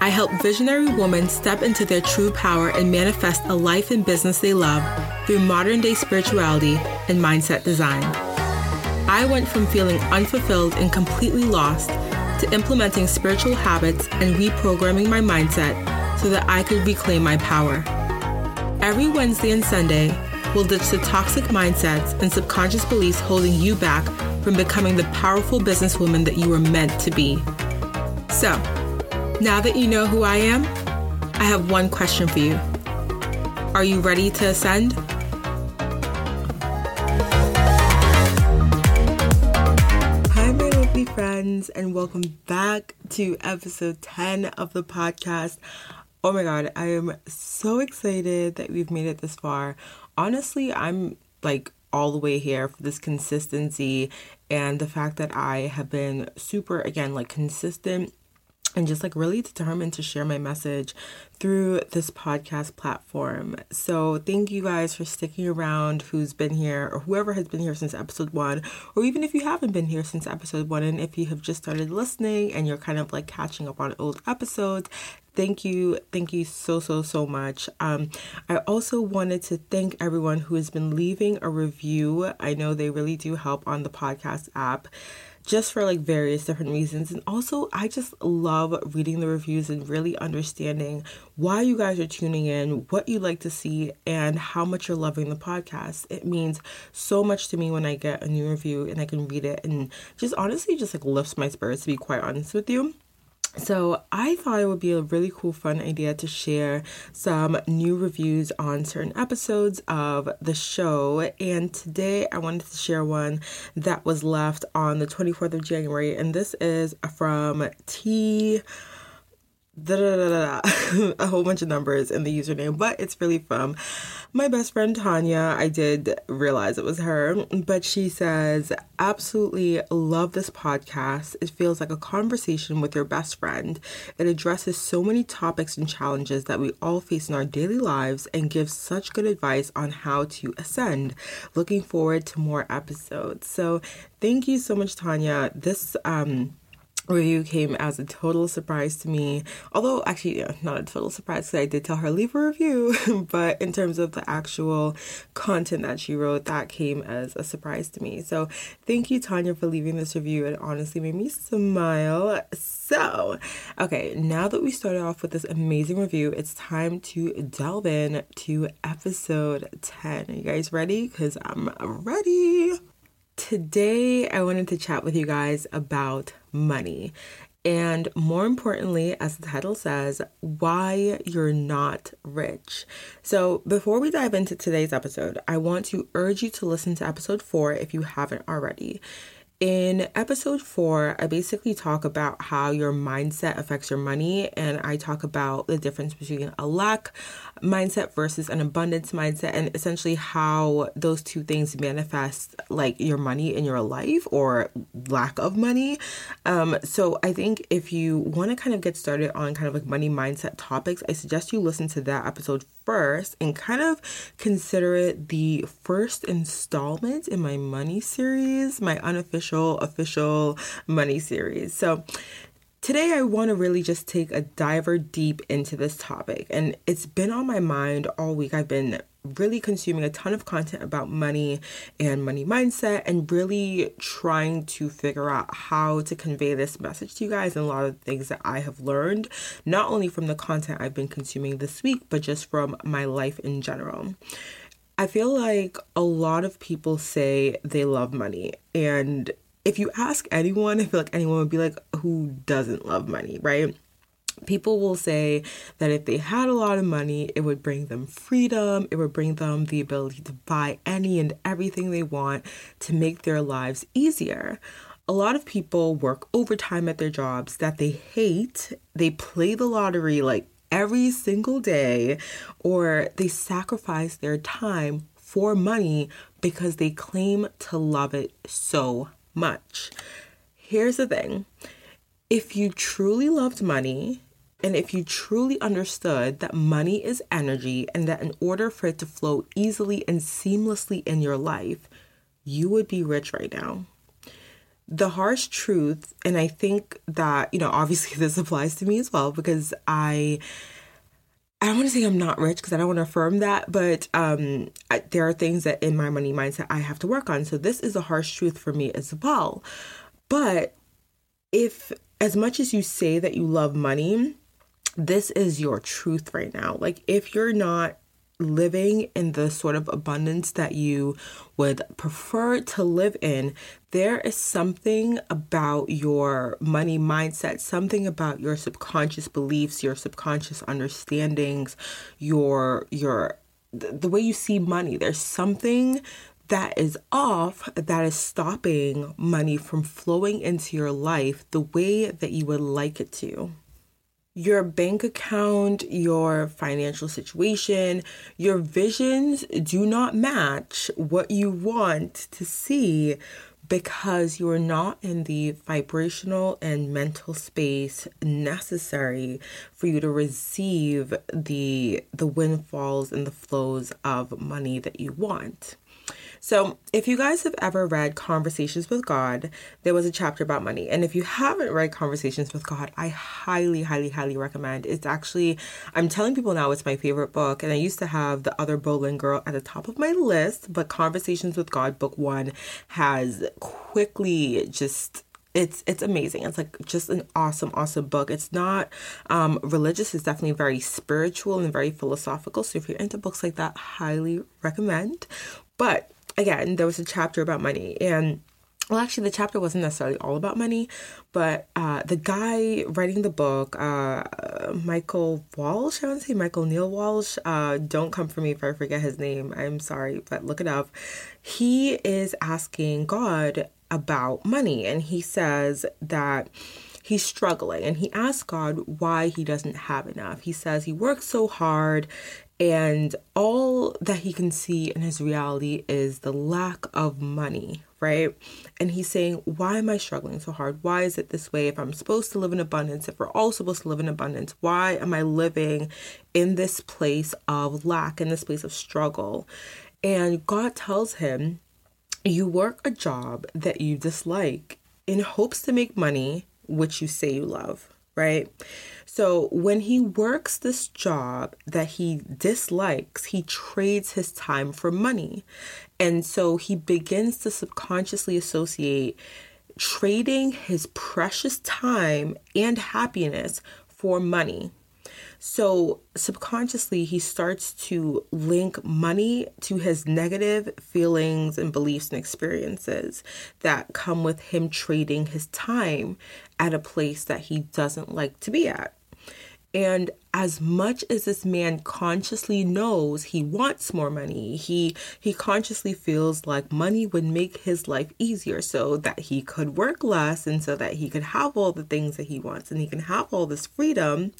I help visionary women step into their true power and manifest a life and business they love through modern day spirituality and mindset design. I went from feeling unfulfilled and completely lost to implementing spiritual habits and reprogramming my mindset so that I could reclaim my power. Every Wednesday and Sunday, we'll ditch the toxic mindsets and subconscious beliefs holding you back from becoming the powerful businesswoman that you were meant to be. So, now that you know who I am, I have one question for you. Are you ready to ascend? Hi, my lovely friends, and welcome back to episode 10 of the podcast. Oh my god, I am so excited that we've made it this far. Honestly, I'm like all the way here for this consistency and the fact that I have been super, again, like consistent and just like really determined to share my message through this podcast platform. So, thank you guys for sticking around who's been here or whoever has been here since episode one, or even if you haven't been here since episode one, and if you have just started listening and you're kind of like catching up on old episodes. Thank you, thank you so so so much. Um, I also wanted to thank everyone who has been leaving a review. I know they really do help on the podcast app just for like various different reasons. And also, I just love reading the reviews and really understanding why you guys are tuning in, what you like to see, and how much you're loving the podcast. It means so much to me when I get a new review and I can read it and just honestly just like lifts my spirits to be quite honest with you. So, I thought it would be a really cool, fun idea to share some new reviews on certain episodes of the show. And today I wanted to share one that was left on the 24th of January. And this is from T a whole bunch of numbers in the username, but it's really from my best friend Tanya. I did realize it was her, but she says, Absolutely love this podcast. It feels like a conversation with your best friend. It addresses so many topics and challenges that we all face in our daily lives and gives such good advice on how to ascend. Looking forward to more episodes. So, thank you so much, Tanya. This, um, review came as a total surprise to me. Although, actually, yeah, not a total surprise because I did tell her leave a review, but in terms of the actual content that she wrote, that came as a surprise to me. So, thank you, Tanya, for leaving this review. It honestly made me smile. So, okay, now that we started off with this amazing review, it's time to delve in to episode 10. Are you guys ready? Because I'm ready. Today, I wanted to chat with you guys about money. And more importantly, as the title says, why you're not rich. So, before we dive into today's episode, I want to urge you to listen to episode four if you haven't already. In episode four, I basically talk about how your mindset affects your money, and I talk about the difference between a lack mindset versus an abundance mindset, and essentially how those two things manifest like your money in your life or lack of money. Um, so I think if you want to kind of get started on kind of like money mindset topics, I suggest you listen to that episode first and kind of consider it the first installment in my money series, my unofficial, official money series. So, Today, I want to really just take a diver deep into this topic, and it's been on my mind all week. I've been really consuming a ton of content about money and money mindset and really trying to figure out how to convey this message to you guys and a lot of things that I have learned, not only from the content I've been consuming this week, but just from my life in general. I feel like a lot of people say they love money. And if you ask anyone, I feel like anyone would be like, who doesn't love money, right? People will say that if they had a lot of money, it would bring them freedom, it would bring them the ability to buy any and everything they want to make their lives easier. A lot of people work overtime at their jobs that they hate. They play the lottery like every single day, or they sacrifice their time for money because they claim to love it so much. Here's the thing if you truly loved money, and if you truly understood that money is energy and that in order for it to flow easily and seamlessly in your life, you would be rich right now. The harsh truth, and I think that, you know, obviously this applies to me as well because I I don't want to say I'm not rich because I don't want to affirm that, but um, I, there are things that in my money mindset I have to work on. So this is a harsh truth for me as well. But if, as much as you say that you love money, this is your truth right now. Like, if you're not living in the sort of abundance that you would prefer to live in, there is something about your money mindset, something about your subconscious beliefs, your subconscious understandings, your your the way you see money. There's something that is off that is stopping money from flowing into your life the way that you would like it to your bank account, your financial situation, your visions do not match what you want to see because you are not in the vibrational and mental space necessary for you to receive the the windfalls and the flows of money that you want. So, if you guys have ever read Conversations with God, there was a chapter about money. And if you haven't read Conversations with God, I highly, highly, highly recommend. It's actually, I'm telling people now it's my favorite book. And I used to have The Other Boleyn Girl at the top of my list, but Conversations with God, book one, has quickly just it's it's amazing. It's like just an awesome, awesome book. It's not um, religious. It's definitely very spiritual and very philosophical. So if you're into books like that, highly recommend. But again, there was a chapter about money and well actually the chapter wasn't necessarily all about money but uh, the guy writing the book uh, michael walsh i want to say michael neil walsh uh, don't come for me if i forget his name i'm sorry but look it up he is asking god about money and he says that he's struggling and he asks God why he doesn't have enough. He says he works so hard and all that he can see in his reality is the lack of money, right? And he's saying, Why am I struggling so hard? Why is it this way? If I'm supposed to live in abundance, if we're all supposed to live in abundance, why am I living in this place of lack, in this place of struggle? And God tells him, You work a job that you dislike in hopes to make money, which you say you love right? So when he works this job that he dislikes, he trades his time for money. And so he begins to subconsciously associate trading his precious time and happiness for money. So subconsciously, he starts to link money to his negative feelings and beliefs and experiences that come with him trading his time at a place that he doesn't like to be at. And as much as this man consciously knows he wants more money, he he consciously feels like money would make his life easier so that he could work less and so that he could have all the things that he wants and he can have all this freedom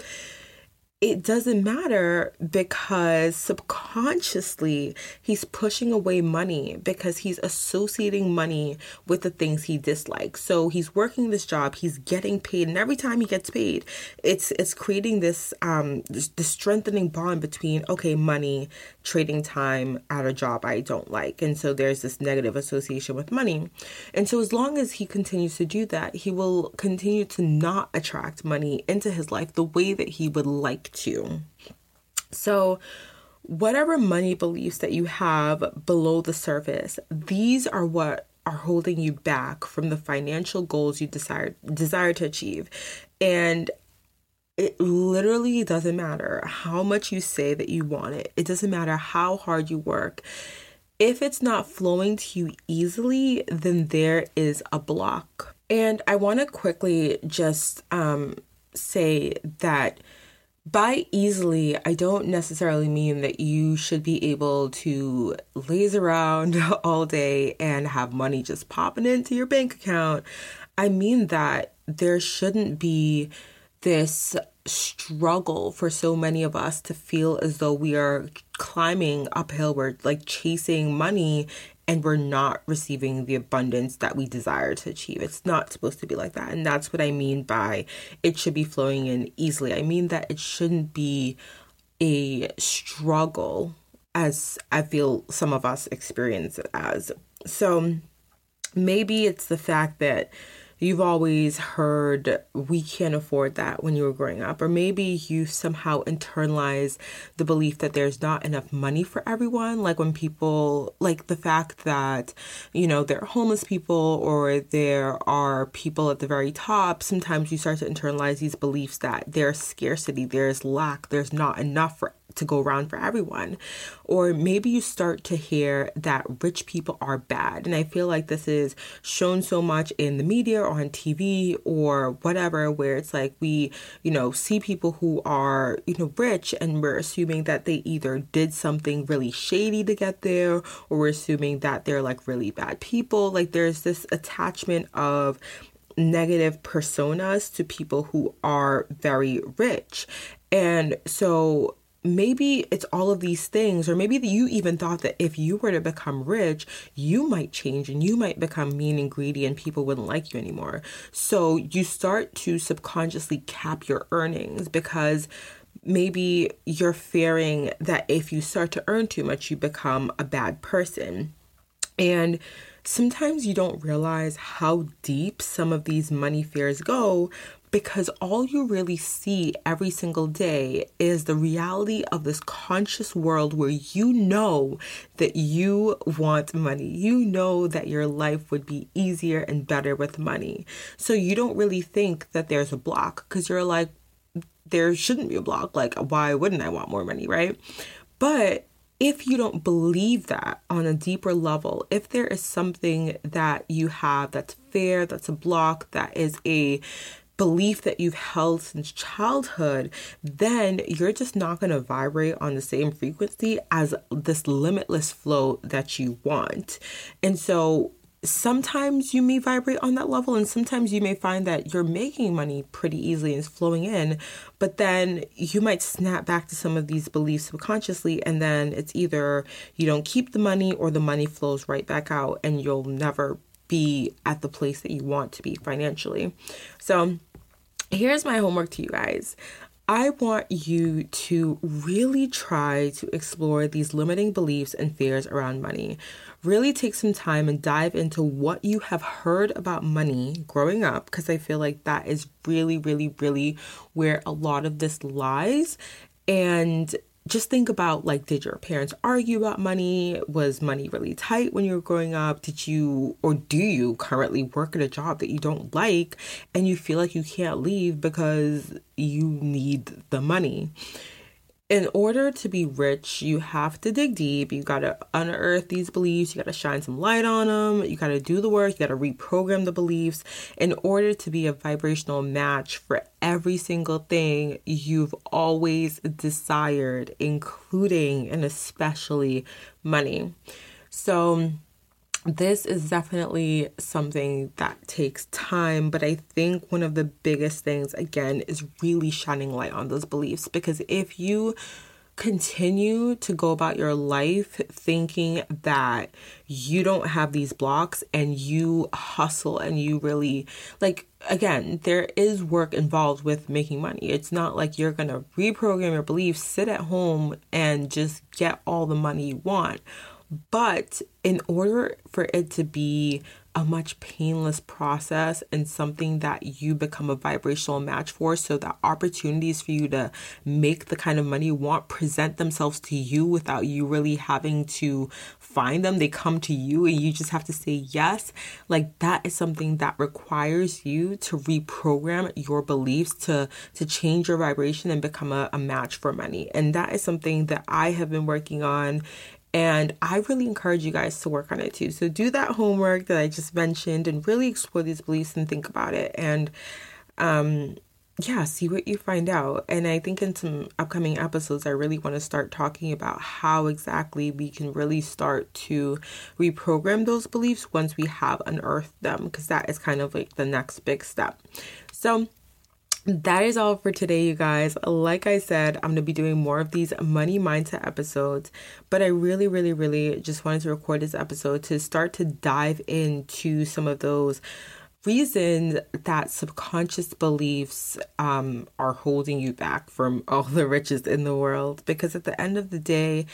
it doesn't matter because subconsciously he's pushing away money because he's associating money with the things he dislikes. So he's working this job, he's getting paid, and every time he gets paid, it's it's creating this um this, this strengthening bond between okay, money, trading time at a job I don't like. And so there's this negative association with money. And so as long as he continues to do that, he will continue to not attract money into his life the way that he would like to. So, whatever money beliefs that you have below the surface, these are what are holding you back from the financial goals you desire desire to achieve. And it literally doesn't matter how much you say that you want it. It doesn't matter how hard you work. If it's not flowing to you easily, then there is a block. And I want to quickly just um, say that by easily, I don't necessarily mean that you should be able to laze around all day and have money just popping into your bank account. I mean that there shouldn't be this struggle for so many of us to feel as though we are climbing uphill, we're like chasing money and we're not receiving the abundance that we desire to achieve. It's not supposed to be like that. And that's what I mean by it should be flowing in easily. I mean that it shouldn't be a struggle as I feel some of us experience it as. So maybe it's the fact that you've always heard we can't afford that when you were growing up or maybe you somehow internalize the belief that there's not enough money for everyone. Like when people like the fact that you know there are homeless people or there are people at the very top sometimes you start to internalize these beliefs that there's scarcity there's lack there's not enough for to go around for everyone. Or maybe you start to hear that rich people are bad. And I feel like this is shown so much in the media or on TV or whatever, where it's like we, you know, see people who are, you know, rich and we're assuming that they either did something really shady to get there or we're assuming that they're like really bad people. Like there's this attachment of negative personas to people who are very rich. And so maybe it's all of these things, or maybe you even thought that if you were to become rich, you might change and you might become mean and greedy and people wouldn't like you anymore. So you start to subconsciously cap your earnings because maybe you're fearing that if you start to earn too much, you become a bad person. And sometimes you don't realize how deep some of these money fears go because all you really see every single day is the reality of this conscious world where you know that you want money. You know that your life would be easier and better with money. So you don't really think that there's a block because you're like, there shouldn't be a block. Like, why wouldn't I want more money, right? But if you don't believe that on a deeper level, if there is something that you have that's fair, that's a block, that is a belief that you've held since childhood, then you're just not going to vibrate on the same frequency as this limitless flow that you want. And so sometimes you may vibrate on that level and sometimes you may find that you're making money pretty easily and it's flowing in but then you might snap back to some of these beliefs subconsciously and then it's either you don't keep the money or the money flows right back out and you'll never be at the place that you want to be financially. So, here's my homework to you guys. I want you to really try to explore these limiting beliefs and fears around money. Really take some time and dive into what you have heard about money growing up, because I feel like that is really, really, really where a lot of this lies. And just think about like did your parents argue about money? Was money really tight when you were growing up? Did you or do you currently work at a job that you don't like and you feel like you can't leave because you need the money in order to be rich, you have to dig deep. You got to unearth these beliefs. You got to shine some light on them. You got to do the work. You got to reprogram the beliefs in order to be a vibrational match for every single thing you've always desired, including and especially money. So, this is definitely something that takes time, but I think one of the biggest things, again, is really shining light on those beliefs because if you continue to go about your life thinking that you don't have these blocks and you hustle and you really like again there is work involved with making money. It's not like you're going to reprogram your beliefs sit at home and just get all the money you want but in order for it to be a much painless process and something that you become a vibrational match for so that opportunities for you to make the kind of money you want present themselves to you without you really having to find them they come to you and you just have to say yes like that is something that requires you to reprogram your beliefs to to change your vibration and become a, a match for money. And that is something that i have been working on and I really encourage you guys to work on it too. So do that homework that I just mentioned and really explore these beliefs and think about it. And um, yeah, see what you find out. And I think in some upcoming episodes, I really want to start talking about how exactly we can really start to reprogram those beliefs once we have unearthed them, because that is kind of like the next big step. So, that is all for today, you guys. Like I said, I'm going to be doing more of these money mindset episodes, but I really, really, really just wanted to record this episode to start to dive into some of those reasons that subconscious beliefs um, are holding you back from all the riches in the world. Because at the end of the day,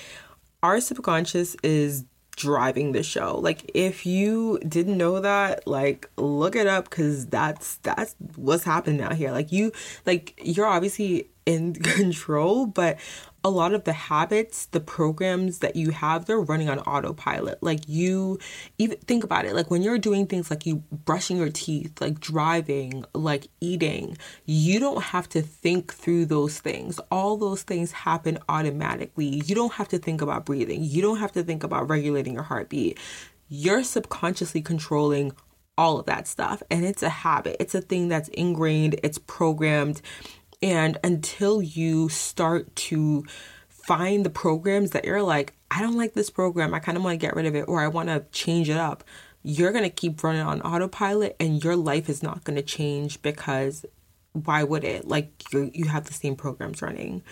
our subconscious is driving the show. Like if you didn't know that, like look it up cuz that's that's what's happening out here. Like you like you're obviously in control, but a lot of the habits, the programs that you have, they're running on autopilot. Like you even think about it, like when you're doing things like you brushing your teeth, like driving, like eating, you don't have to think through those things. All those things happen automatically. You don't have to think about breathing. You don't have to think about regulating your heartbeat. You're subconsciously controlling all of that stuff. And it's a habit. It's a thing that's ingrained, it's programmed and until you start to find the programs that you're like, I don't like this program, I kind of want to get rid of it, or I want to change it up, you're going to keep running on autopilot and your life is not going to change because why would it? Like you you have the same programs running.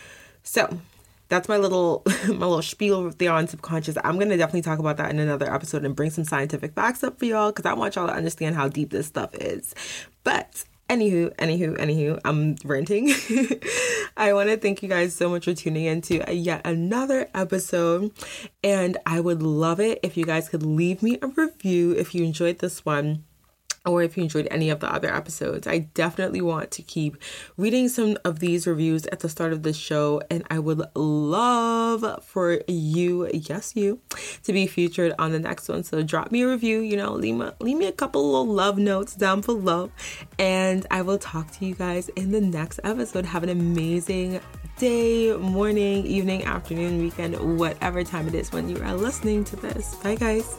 So, that's my little my little spiel with the on subconscious. I'm gonna definitely talk about that in another episode and bring some scientific facts up for y'all because I want y'all to understand how deep this stuff is. But Anywho, anywho, anywho, I'm ranting. I want to thank you guys so much for tuning in to yet another episode. And I would love it if you guys could leave me a review if you enjoyed this one or if you enjoyed any of the other episodes. I definitely want to keep reading some of these reviews at the start of the show, and I would love for you, yes, you, to be featured on the next one. So drop me a review, you know, leave me, leave me a couple little love notes down below, and I will talk to you guys in the next episode. Have an amazing day, morning, evening, afternoon, weekend, whatever time it is when you are listening to this. Bye, guys.